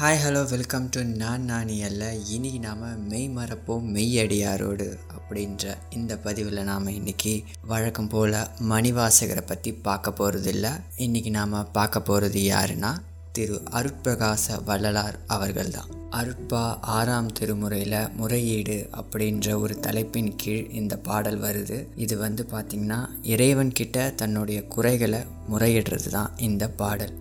Hi hello welcome to நான் நானி அல்ல இனி நாம் மெய் மறப்போம் மெய்யடியாரோடு அப்படின்ற இந்த பதிவில் நாம் இன்றைக்கி வழக்கம் போல் மணிவாசகரை பற்றி பார்க்க போகிறதில்ல இன்றைக்கி நாம் பார்க்க போகிறது யாருன்னா திரு அருட்பிரகாச வள்ளலார் அவர்கள் தான் அருட்பா ஆறாம் திருமுறையில் முறையீடு அப்படின்ற ஒரு தலைப்பின் கீழ் இந்த பாடல் வருது. இது வந்து பார்த்திங்கன்னா இறைவன்கிட்ட தன்னுடைய குறைகளை முறையிடுறது தான் இந்த பாடல்.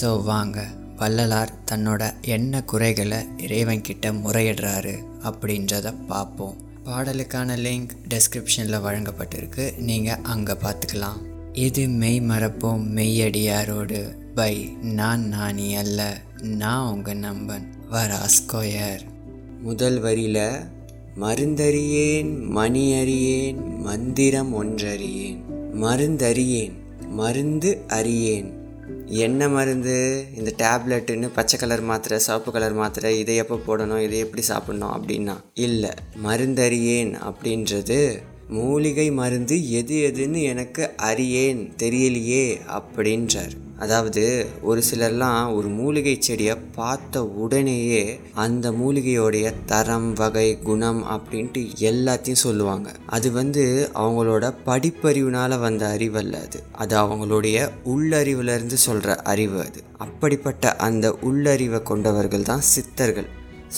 ஸோ வாங்க. வள்ளலார் தன்னோட என்ன குறைகளை இறைவன்கிட்ட முறையிடுறாரு அப்படின்றத பார்ப்போம். பாடலுக்கான லிங்க் டெஸ்கிரிப்ஷனில் வழங்கப்பட்டிருக்கு. நீங்கள் அங்கே பார்த்துக்கலாம். இது மெய் மறப்போம் மெய்யடியாரோடு பை நான் நானி அல்ல நான் உங்கள் நம்பன் வராஸ்கோயர் முதல் வரியில் மருந்தறியேன் மணி அறியேன் மந்திரம் ஒன்றறியேன். மருந்தறியேன் மருந்து அறியேன். என்ன மருந்து இந்த டேப்லெட்டுன்னு பச்சை கலர் மாத்திரை சிவப்பு கலர் மாத்திரை இதை எப்போ போடணும் இதை எப்படி சாப்பிட்ணும் அப்படின்னா இல்லை மருந்தறியேன் அப்படின்றது மூலிகை மருந்து எது எதுன்னு எனக்கு அறியேன் தெரியலையே அப்படின்றார். அதாவது ஒரு சிலர்லாம் ஒரு மூலிகை செடியை பார்த்த உடனேயே அந்த மூலிகையோடைய தரம் வகை குணம் அப்படின்ட்டு எல்லாத்தையும் சொல்லுவாங்க. அது வந்து அவங்களோட படிப்பறிவுனால வந்த அறிவல்ல அது. அது அவங்களுடைய உள்ளறிவுலேருந்து சொல்கிற அறிவு அது. அப்படிப்பட்ட அந்த உள்ளறிவை கொண்டவர்கள் தான் சித்தர்கள்.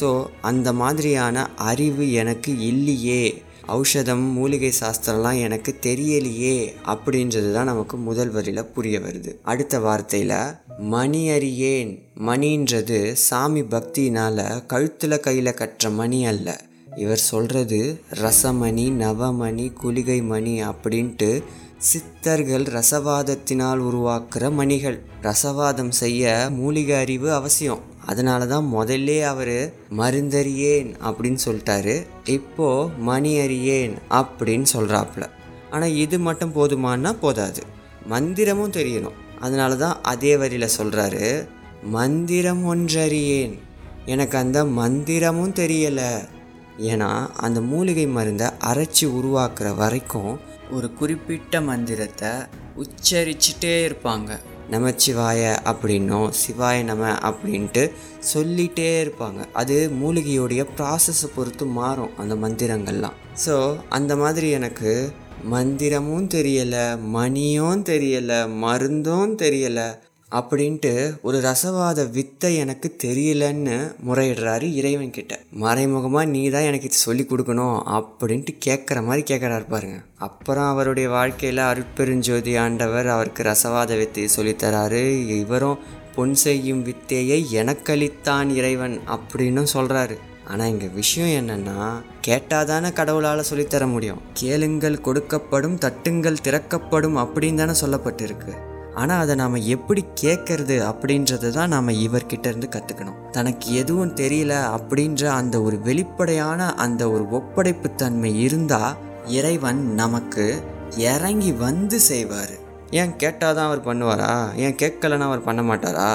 ஸோ அந்த மாதிரியான அறிவு எனக்கு இல்லையே ஔஷதம் மூலிகை சாஸ்திரம்லாம் எனக்கு தெரியலையே அப்படின்றது தான் நமக்கு முதல் வரியில் புரிய வருது. அடுத்த வார்த்தையில் மணி அறியேன் மணின்றது சாமி பக்தினால் கழுத்தில் கையில் கட்டுற மணி அல்ல. இவர் சொல்கிறது ரசமணி நவமணி குளிகை மணி அப்படின்ட்டு சித்தர்கள் ரசவாதத்தினால் உருவாக்குற மணிகள். ரசவாதம் செய்ய மூலிகை அறிவு அவசியம். அதனால தான் முதல்ல அவர் மருந்தறியேன் அப்படின்னு சொல்லிட்டாரு. இப்போது மணி அறியேன் அப்படின்னு சொல்கிறாப்புல ஆனால் இது மட்டும் போதுமானா போதாது. மந்திரமும் தெரியணும். அதனால தான் அதே வரியில் சொல்கிறாரு மந்திரம் ஒன்றறியேன். எனக்கு அந்த மந்திரமும் தெரியலை. ஏன்னா அந்த மூலிகை மருந்தை அரைச்சி உருவாக்குற வரைக்கும் ஒரு குறிப்பிட்ட மந்திரத்தை உச்சரிச்சுட்டே இருப்பாங்க. நமச்சிவாய அப்படின்னும் சிவாய நம அப்படின்ட்டு சொல்லிகிட்டே இருப்பாங்க. அது மூலிகையோடைய ப்ராசஸை பொறுத்து மாறும் அந்த மந்திரங்கள்லாம். ஸோ அந்த மாதிரி எனக்கு மந்திரமும் தெரியலை மணியும் தெரியலை மருந்தும் தெரியலை அப்படின்ட்டு ஒரு ரசவாத வித்தை எனக்கு தெரியலன்னு முறையிடுறாரு இறைவன் கிட்ட. மறைமுகமாக நீ தான் எனக்கு இது சொல்லி கொடுக்கணும் அப்படின்ட்டு கேட்குற மாதிரி கேட்குறாரு பாருங்க. அப்புறம் அவருடைய வாழ்க்கையில் அருட்பெருஞ்சோதி ஆண்டவர் அவருக்கு ரசவாத வித்தையை சொல்லித்தராரு இவரும் பொன் செய்யும் வித்தையை எனக்களித்தான் இறைவன் அப்படின்னும் சொல்கிறாரு ஆனால் இங்கே விஷயம் என்னென்னா கேட்டாதானே கடவுளால் சொல்லித்தர முடியும். கேளுங்கள் கொடுக்கப்படும் தட்டுங்கள் திறக்கப்படும் அப்படின்னு தானே சொல்லப்பட்டிருக்கு. ஆனால் அதை நாம் எப்படி கேட்கறது அப்படின்றத தான் நாம் இவர்கிட்ட இருந்து கற்றுக்கணும் தனக்கு எதுவும் தெரியல அப்படின்ற அந்த ஒரு வெளிப்படையான அந்த ஒரு ஒப்படைப்பு தன்மை இருந்தால் இறைவன் நமக்கு இறங்கி வந்து செய்வார். ஏன் கேட்டால் தான் அவர் பண்ணுவாரா? ஏன் கேட்கலன்னா அவர் பண்ண மாட்டாரா?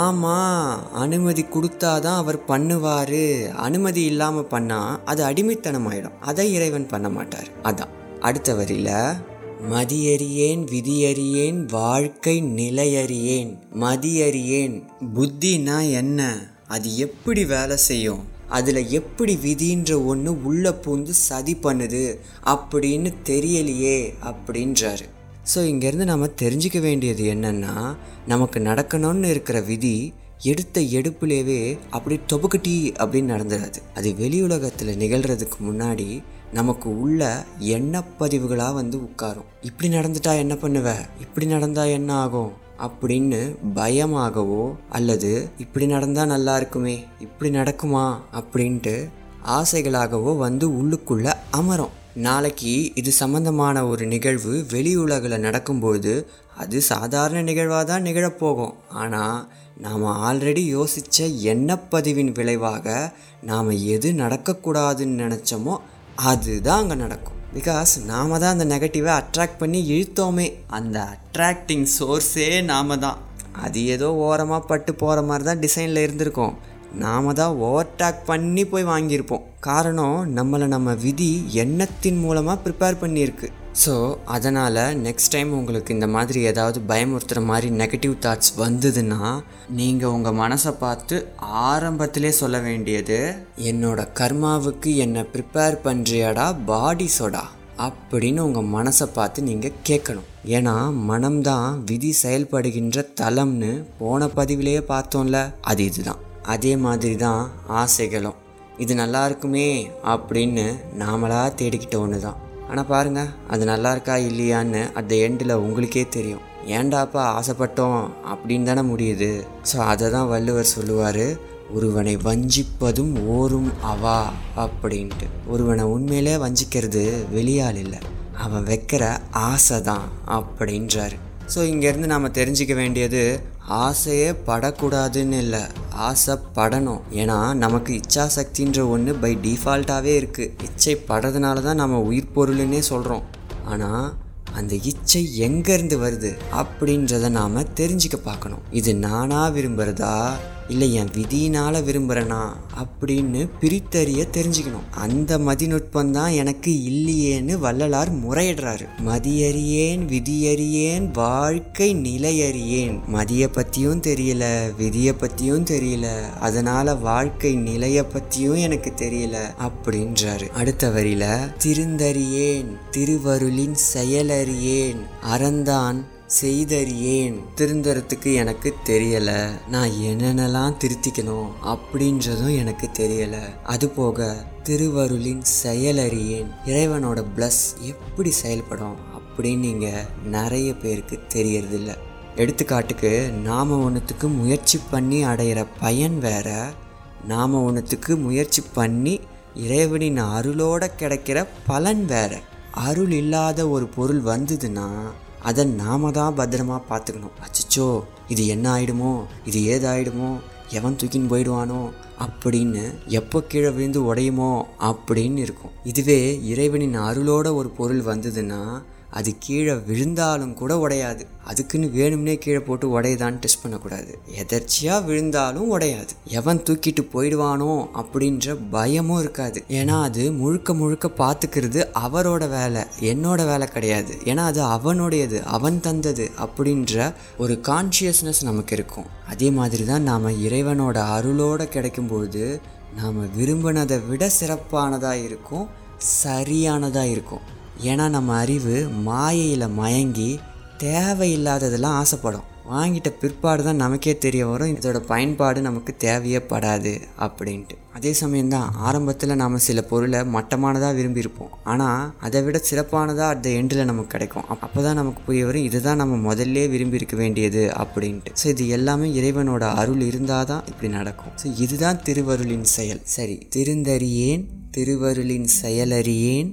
ஆமாம் அனுமதி கொடுத்தாதான் அவர் பண்ணுவார். அனுமதி இல்லாமல் பண்ணால் அது அடிமைத்தனம் ஆகிடும் அதை இறைவன் பண்ண மாட்டார். அதான். அடுத்த வரியில் மதியறியேன் விதியறியேன் வாழ்க்கை நிலையறியேன். மதியறியேன் புத்தினா என்ன? அது எப்படி வேலை செய்யும்? அதில் எப்படி விதின்ற ஒன்று உள்ளே பூந்து சதி பண்ணுது? அப்படின்னு தெரியலையே அப்படின்றாரு. ஸோ இங்கேருந்து நம்ம தெரிஞ்சிக்க வேண்டியது என்னென்னா நமக்கு நடக்கணும்னு இருக்கிற விதி எடுத்த எடுப்புலேவே அப்படி தொபுக்கட்டி அப்படின்னு நடந்துடாது அது வெளி உலகத்தில் நிகழ்கிறதுக்கு முன்னாடி நமக்கு உள்ள எண்ணப்பதிவுகளாக வந்து உட்காரும். இப்படி நடந்துட்டா என்ன பண்ணுவ? இப்படி நடந்தால் என்ன ஆகும்? அப்படின்னு பயமாகவோ அல்லது இப்படி நடந்தால் நல்லா இருக்குமே இப்படி நடக்குமா அப்படின்ட்டு ஆசைகளாகவோ வந்து உள்ளுக்குள்ள அமரும். நாளைக்கு இது சம்பந்தமான ஒரு நிகழ்வு வெளி உலகில் நடக்கும்போது அது சாதாரண நிகழ்வாக தான் நிகழப்போகும். ஆனால் நாம் ஆல்ரெடி யோசித்த எண்ணப்பதிவின் விளைவாக நாம் எது நடக்கக்கூடாதுன்னு நினச்சோமோ அதுதான் அங்கே நடக்கும். பிகாஸ் நாம் தான் அந்த நெகட்டிவை அட்ராக்ட் பண்ணி இழுத்தோமே. அந்த அட்ராக்டிங் சோர்ஸே நாம் தான். அது ஏதோ ஓரமாக பட்டு போகிற மாதிரி தான் டிசைனில் இருந்திருக்கோம். நாம் தான் ஓவர்டேக் பண்ணி போய் வாங்கியிருப்போம். காரணம் நம்மளை நம்ம விதி எண்ணத்தின் மூலமாக ப்ரிப்பேர் பண்ணியிருக்கு. ஸோ அதனால் நெக்ஸ்ட் டைம் உங்களுக்கு இந்த மாதிரி ஏதாவது பயமுறுத்துகிற மாதிரி நெகட்டிவ் தாட்ஸ் வந்ததுன்னா நீங்கள் உங்கள் மனசை பார்த்து ஆரம்பத்திலே சொல்ல வேண்டியது என்னோட கர்மாவுக்கு என்னை ப்ரிப்பேர் பண்ணுறியாடா பாடி சொடா அப்படின்னு உங்கள் மனசை பார்த்து நீங்கள் கேட்கணும். ஏன்னா மனம்தான் விதி செயல்படுகின்ற தலம்னு போன பதிவிலேயே பார்த்தோம்ல அது இதுதான். அதே மாதிரி தான் ஆசைகளும். இது நல்லா இருக்குமே அப்படின்னு நாமளாக தேடிக்கிட்ட ஒன்று தான் ஆனால் பாருங்கள் அது நல்லா இருக்கா இல்லையான்னு அட் த எண்டில் உங்களுக்கே தெரியும். ஏண்டாப்பா ஆசைப்பட்டோம் அப்படின்னு தானே முடியுது. ஸோ அதை தான் வள்ளுவர் சொல்லுவார் ஒருவனை வஞ்சிப்பதும் ஓரும் அவா அப்படின்ட்டு. ஒருவனை உண்மையிலே வஞ்சிக்கிறது வெளியால் இல்லை அவன் வைக்கிற ஆசை தான் அப்படின்றாரு. ஸோ இங்கேருந்து நாம் தெரிஞ்சிக்க வேண்டியது ஆசையே படக்கூடாதுன்னு இல்லை. ஆசைப்படணும். ஏன்னா நமக்கு இச்சா சக்தின்ற ஒன்று பை டிஃபால்ட்டாகவே இருக்குது இச்சை படுறதுனால தான் நம்ம உயிர் பொருள்னே சொல்கிறோம் ஆனால் அந்த இச்சை எங்கேருந்து வருது? அப்படின்றத நாம் தெரிஞ்சுக்க பார்க்கணும். இது நானாக விரும்புகிறதா இல்லை என் விதியினால் விரும்புகிறேனா அப்படின்னு பிரித்தறிய தெரிஞ்சுக்கணும். அந்த மதிநுட்பம் தான் எனக்கு இல்லையேன்னு வள்ளலார் முறையிடுறாரு. மதியறியேன் விதியறியேன் வாழ்க்கை நிலையறியேன். மதியை பற்றியும் தெரியல விதியை பற்றியும் தெரியல அதனால் வாழ்க்கை நிலையை பற்றியும் எனக்கு தெரியல அப்படின்றாரு. அடுத்த வரியில திருந்தறியேன் திருவருளின் செயலறியேன் அறந்தான் செய்தறியேன். திருந்தறத்துக்கு எனக்கு தெரியலை. நான் என்னென்னலாம் திருத்திக்கணும் அப்படின்றதும் எனக்கு தெரியலை. அது போக திருவருளின் செயலறியேன். இறைவனோட ப்ளஸ் எப்படி செயல்படும் அப்படின்னு நீங்கள் நிறைய பேருக்கு தெரியறதில்ல. எடுத்துக்காட்டுக்கு நாம் ஒன்றுத்துக்கு முயற்சி பண்ணி அடையிற பயன் வேற. நாம் ஒன்றுத்துக்கு முயற்சி பண்ணி இறைவனின் அருளோட கிடைக்கிற பலன் வேற. அருள் இல்லாத ஒரு பொருள் வந்ததுன்னா அதை நாம தான் பத்திரமா பார்த்துக்கணும். அச்சச்சோ இது என்ன ஆயிடுமோ இது ஏதாயிடுமோ எவன் தூக்கின்னு போயிடுவானோ அப்படின்னு எப்போ கீழே விழுந்து உடையுமோ அப்படின்னு இருக்கும். இதுவே இறைவனின் அருளோட ஒரு பொருள் வந்ததுன்னா அது கீழே விழுந்தாலும் கூட உடையாது. அதுக்குன்னு வேணும்னே கீழே போட்டு உடையதான்னு டெஸ்ட் பண்ணக்கூடாது. எதர்ச்சியாக விழுந்தாலும் உடையாது. எவன் தூக்கிட்டு போயிடுவானோ அப்படின்ற பயமும் இருக்காது. ஏன்னா அது முழுக்க முழுக்க பார்த்துக்கிறது அவரோட வேலை. என்னோட வேலை கிடையாது. ஏன்னா அது அவனுடையது அவன் தந்தது அப்படின்ற ஒரு கான்ஷியஸ்னஸ் நமக்கு இருக்கும். அதே மாதிரி தான் நாம் இறைவனோட அருளோடு கிடைக்கும்பொழுது நாம் விரும்பினதை விட சிறப்பானதாக இருக்கும் சரியானதாக இருக்கும். ஏன்னா நம்ம அறிவு மாயையில் மயங்கி தேவையில்லாததெல்லாம் ஆசைப்படும். வாங்கிட்ட பிற்பாடு தான் நமக்கே தெரிய வரும் இதோட பயன்பாடு நமக்கு தேவையே படாது அப்படின்ட்டு. அதே சமயம் தான் ஆரம்பத்தில் நாம் சில பொருளை மட்டமானதாக விரும்பியிருப்போம். ஆனால் அதை விட சிறப்பானதாக அட் த எண்டில் நமக்கு கிடைக்கும். அப்போ தான் நமக்கு புரிய வரும் இதுதான் நம்ம முதல்ல விரும்பியிருக்க வேண்டியது அப்படின்ட்டு. ஸோ இது எல்லாமே இறைவனோட அருள் இருந்தால் தான் இப்படி நடக்கும். ஸோ இதுதான் திருவருளின் செயல். சரி திருந்தறியேன் திருவருளின் செயலறியேன்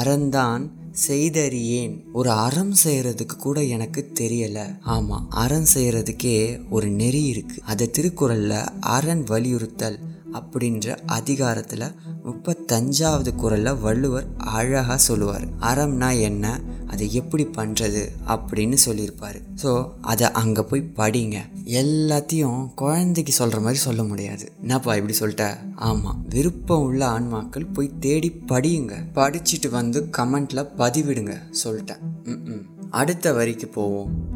அறந்தான் செய்தறியேன். ஒரு அறம் செய்கிறதுக்கு கூட எனக்கு தெரியலை. ஆமாம் அறம் செய்கிறதுக்கே ஒரு நெறி இருக்குது அதை திருக்குறளில் அரண் வலியுறுத்தல். அப்படின்ற அதிகாரத்தில் முப்பத்தஞ்சாவது குரலில் வள்ளுவர் அழகாக சொல்லுவார். அறம்னா என்ன? அதை எப்படி பண்ணுறது அப்படின்னு சொல்லியிருப்பார். ஸோ அதை அங்கே போய் படிங்க. எல்லாத்தையும் குழந்தைக்கு சொல்கிற மாதிரி சொல்ல முடியாது. என்னப்பா இப்படி சொல்லிட்ட? ஆமாம் விருப்பம் உள்ள ஆன்மாக்கள் போய் தேடி படியுங்க. படிச்சுட்டு வந்து கமெண்ட்டில் பதிவிடுங்க சொல்லிட்டேன். ம் அடுத்த வரிக்கு போவோம்.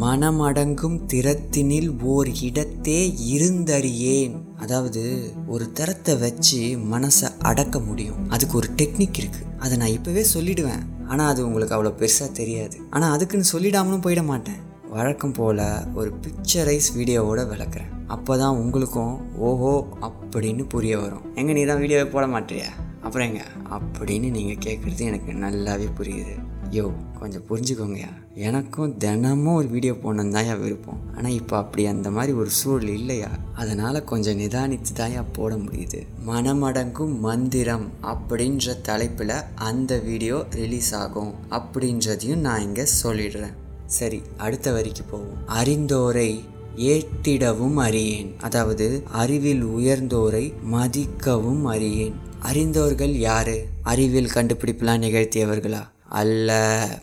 மனமடங்கும் திறத்தினில் ஓர் இடத்தே இருந்தறியேன். அதாவது ஒரு தரத்தை வச்சு மனசை அடக்க முடியும். அதுக்கு ஒரு டெக்னிக் இருக்குது அதை நான் இப்போவே சொல்லிடுவேன். ஆனால் அது உங்களுக்கு அவ்வளோ பெருசாக தெரியாது. ஆனால் அதுக்குன்னு சொல்லிடாமலும் போயிட மாட்டேன். வழக்கம் போல் ஒரு பிக்சரைஸ் வீடியோவோட விளக்குறேன். அப்போ தான் உங்களுக்கும் ஓஹோ அப்படின்னு புரிய வரும். எங்கே நீ தான் வீடியோவே போட மாட்டியா? அப்புறம் எங்க? அப்படின்னு நீங்கள் கேட்குறது எனக்கு நல்லாவே புரியுது. யோ கொஞ்சம் புரிஞ்சுக்கோங்கயா எனக்கும் தினமும் ஒரு வீடியோ போடணும் தான் விருப்பம். ஆனால் இப்போ அப்படி அந்த மாதிரி ஒரு சூழல் இல்லையா? அதனால் கொஞ்சம் நிதானித்து தாயா போட முடியுது. மனமடங்கும் மந்திரம் அப்படின்ற தலைப்பில் அந்த வீடியோ ரிலீஸ் ஆகும் அப்படின்றதையும் நான் இங்கே சொல்லிடுறேன். சரி அடுத்த வரிக்கு போவோம். அறிந்தோரை ஏற்றிடவும் அறியேன். அதாவது அறிவில் உயர்ந்தோரை மதிக்கவும் அறியேன். அறிந்தோர்கள் யாரு? அறிவில் கண்டுபிடிப்பெல்லாம் நிகழ்த்தியவர்களா? அல்ல.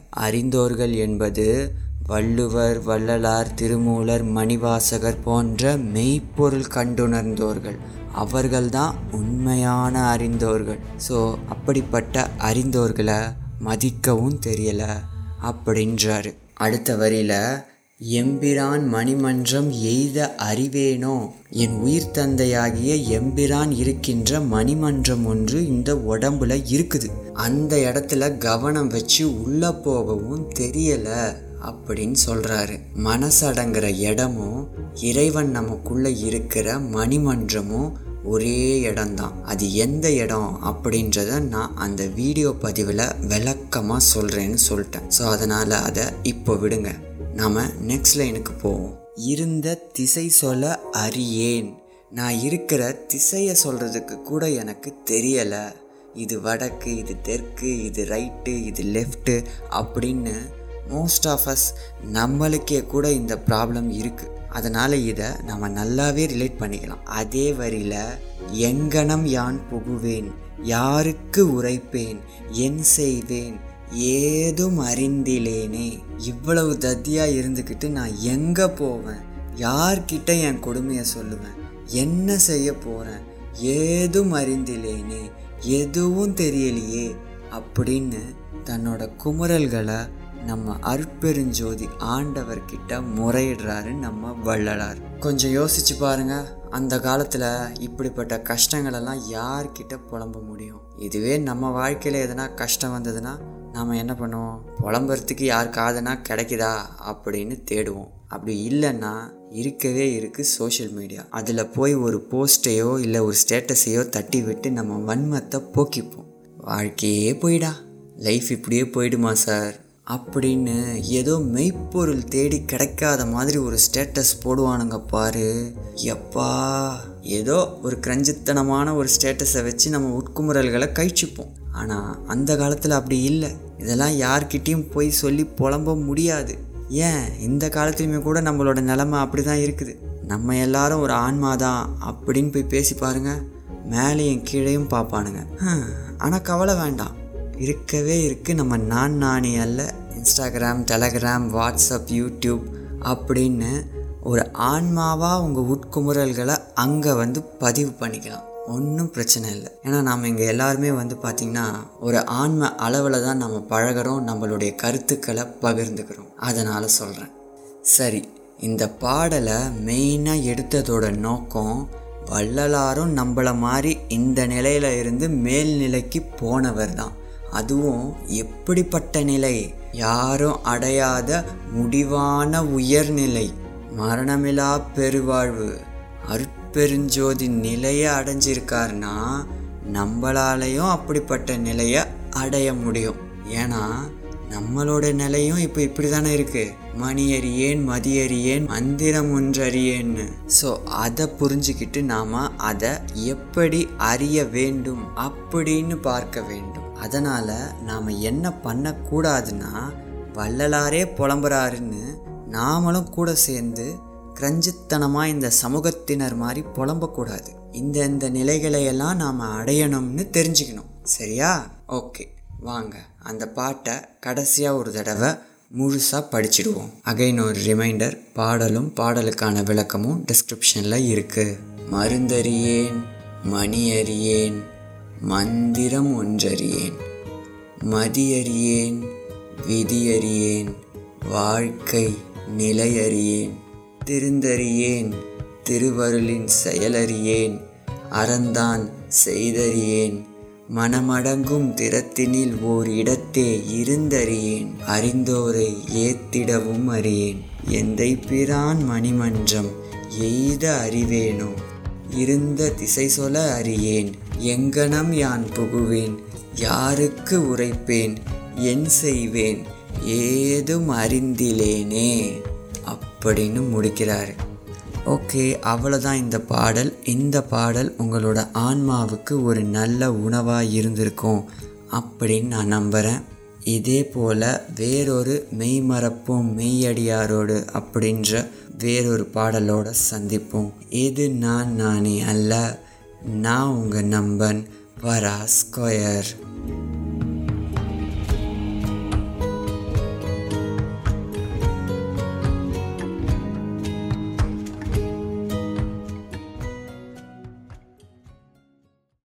அறிந்தோர்கள் என்பது வள்ளுவர் வள்ளலார் திருமூலர் மணிவாசகர் போன்ற மெய்ப்பொருள் கண்டுணர்ந்தோர்கள். அவர்கள்தான் உண்மையான அறிந்தோர்கள். ஸோ அப்படிப்பட்ட அறிந்தோர்களை மதிக்கவும் தெரியலை அப்படின்றாரு. அடுத்த வரியில் எம்பிரான் மணிமன்றம் எய்த அறிவேனோ? என் உயிர் தந்தையாகிய எம்பிரான் இருக்கின்ற மணிமன்றம் ஒன்று இந்த உடம்புல இருக்குது. அந்த இடத்துல கவனம் வச்சு உள்ள போகவும் தெரியல அப்படின்னு சொல்றாரு. மனசடங்குற இடமும் இறைவன் நமக்குள்ள இருக்கிற மணிமன்றமும் ஒரே இடம்தான். அது எந்த இடம் அப்படின்றத நான் அந்த வீடியோ பதிவில் விளக்கமாக சொல்கிறேன்னு சொல்லிட்டேன். ஸோ அதனால் அதை இப்போ விடுங்க. நாம் நெக்ஸ்ட் லைனுக்கு போவோம். இருந்த திசை சொல்ல அறியேன். நான் இருக்கிற திசையை சொல்கிறதுக்கு கூட எனக்கு தெரியலை. இது வடக்கு இது தெற்கு இது ரைட்டு இது லெஃப்ட்டு அப்படின்னு மோஸ்ட் ஆஃப் அஸ் நம்மளுக்கே கூட இந்த ப்ராப்ளம் இருக்குது அதனால் இதை நம்ம நல்லாவே ரிலேட் பண்ணிக்கலாம். அதே வரியில் எங்கனம் யான் புகுவேன் யாருக்கு உரைப்பேன் என் செய்வேன் ஏதும் அறிந்திலேனே இவ்வளவு தத்தியாக இருந்துக்கிட்டு நான் எங்கே போவேன்? யார்கிட்ட என் கொடுமையை சொல்லுவேன்? என்ன செய்ய போகிறேன் ஏதும் அறிந்திலேனே எதுவும் தெரியலையே. அப்படின்னு தன்னோட குமுறல்களை நம்ம அற்பெருஞ்சோதி ஆண்டவர்கிட்ட முறையிடுறாரு நம்ம வள்ளலார். கொஞ்சம் யோசிச்சு பாருங்க அந்த காலத்தில் இப்படிப்பட்ட கஷ்டங்களெல்லாம் யார்கிட்ட புலம்ப முடியும்? இதுவே நம்ம வாழ்க்கையில் எதனா கஷ்டம் வந்ததுன்னா நாம் என்ன பண்ணுவோம்? புலம்புறதுக்கு யார் காதுனா கிடைக்குதா? அப்படின்னு தேடுவோம். அப்படி இல்லைன்னா இருக்கவே இருக்குது சோஷியல் மீடியா அதில் போய் ஒரு போஸ்ட்டையோ இல்லை ஒரு ஸ்டேட்டஸையோ தட்டி விட்டு நம்ம வன்மத்தை போக்கிப்போம். வாழ்க்கையே போயிடா. லைஃப் இப்படியே போயிடுமா சார் அப்படின்னு ஏதோ மெய்ப்பொருள் தேடி கிடைக்காத மாதிரி ஒரு ஸ்டேட்டஸ் போடுவானுங்க பாரு. எப்பா? ஏதோ ஒரு கிரஞ்சித்தனமான ஒரு ஸ்டேட்டஸை வச்சு நம்ம உட்குமுறல்களை கழிச்சுப்போம். ஆனால் அந்த காலத்தில் அப்படி இல்லை. இதெல்லாம் யார்கிட்டேயும் போய் சொல்லி புலம்ப முடியாது. ஏன்? இந்த காலத்துலையுமே கூட நம்மளோட நிலமை அப்படி தான் இருக்குது. நம்ம எல்லாரும் ஒரு ஆன்மா தான் அப்படின்னு போய் பேசி பாருங்க. மேலேயும் கீழேயும் பார்ப்பானுங்க. ஆனால் கவலை வேண்டாம். இருக்கவே இருக்குது நம்ம நான் நானே அல்ல. இன்ஸ்டாகிராம் டெலகிராம் வாட்ஸ்அப் யூடியூப் அப்படின்னு ஒரு ஆன்மாவாக உங்கள் உட்குமுறல்களை அங்கே வந்து பதிவு பண்ணிக்கலாம். ஒன்றும் பிரச்சனை இல்லை. ஏன்னா நாம் இங்கே எல்லாருமே வந்து பார்த்திங்கன்னா ஒரு ஆன்ம அளவில் தான் நம்ம பழகிறோம் நம்மளுடைய கருத்துக்களை பகிர்ந்துக்கிறோம். அதனால் சொல்கிறேன் சரி இந்த பாடலை மெயினாக எடுத்ததோட நோக்கம் வள்ளலாரும் நம்மளை மாதிரி இந்த நிலையில் இருந்து மேல்நிலைக்கு போனவர் தான். அதுவும் எப்படிப்பட்ட நிலை? யாரும் அடையாத முடிவான உயர்நிலை மரணமிலா பெருவாழ்வு. பெருஞ்சோதி நிலையை அடைஞ்சிருக்காருன்னா நம்மளாலையும் அப்படிப்பட்ட நிலையை அடைய முடியும். ஏன்னா நம்மளோட நிலையும் இப்போ இப்படி தானே இருக்கு. மணி அறியேன் மதி அறியேன் மந்திரம் ஒன்றறியேன்னு. ஸோ அதை புரிஞ்சுக்கிட்டு நாம் அதை எப்படி அறிய வேண்டும் அப்படின்னு பார்க்க வேண்டும். அதனால் நாம் என்ன பண்ணக்கூடாதுன்னா வள்ளலாரே புலம்புறாருன்னு நாமளும் கூட சேர்ந்து கிரஞ்சித்தனமாக இந்த சமூகத்தினர் மாதிரி புலம்பக்கூடாது. இந்த இந்த நிலைகளையெல்லாம் நாம் அடையணும்னு தெரிஞ்சுக்கணும். சரியா? ஓகே. வாங்க. அந்த பாட்டை கடைசியாக ஒரு தடவை முழுசாக படிச்சிடுவோம். அகைன் ஒரு ரிமைண்டர் பாடலும் பாடலுக்கான விளக்கமும் டிஸ்கிரிப்ஷனில் இருக்குது மருந்தறியேன் மணி அறியேன் மந்திரம் ஒன்றறியேன் மதியறியேன் விதியறியேன் வாழ்க்கை நிலையறியேன். திருந்தறியேன் திருவருளின் செயலறியேன் அறந்தான் செய்தறியேன் மனமடங்கும் திறத்தினில் ஓர் இடத்தே இருந்தறியேன் அறிந்தோரை ஏத்திடவும் அறியேன். எந்தை பிரான் மணிமன்றம் எய்த அறிவேனோ? இருந்த திசை சொல அறியேன் எங்கனம் யான் புகுவேன் யாருக்கு உரைப்பேன் என் செய்வேன் ஏதும் அறிந்திலேனே? அப்படின்னு முடிக்கிறாரு. ஓகே அவ்வளோதான் இந்த பாடல். இந்த பாடல் உங்களோட ஆன்மாவுக்கு ஒரு நல்ல உணவாக இருந்திருக்கும் அப்படின்னு நான் நம்புகிறேன் இதே போல் வேறொரு மெய்மறப்போம் மெய்யடியாரோடு அப்படின்ற வேறொரு பாடலோட சந்திப்போம். இது நான் நானே அல்ல. நான் உங்கள் நம்பன் வரா ஸ்கொயர்.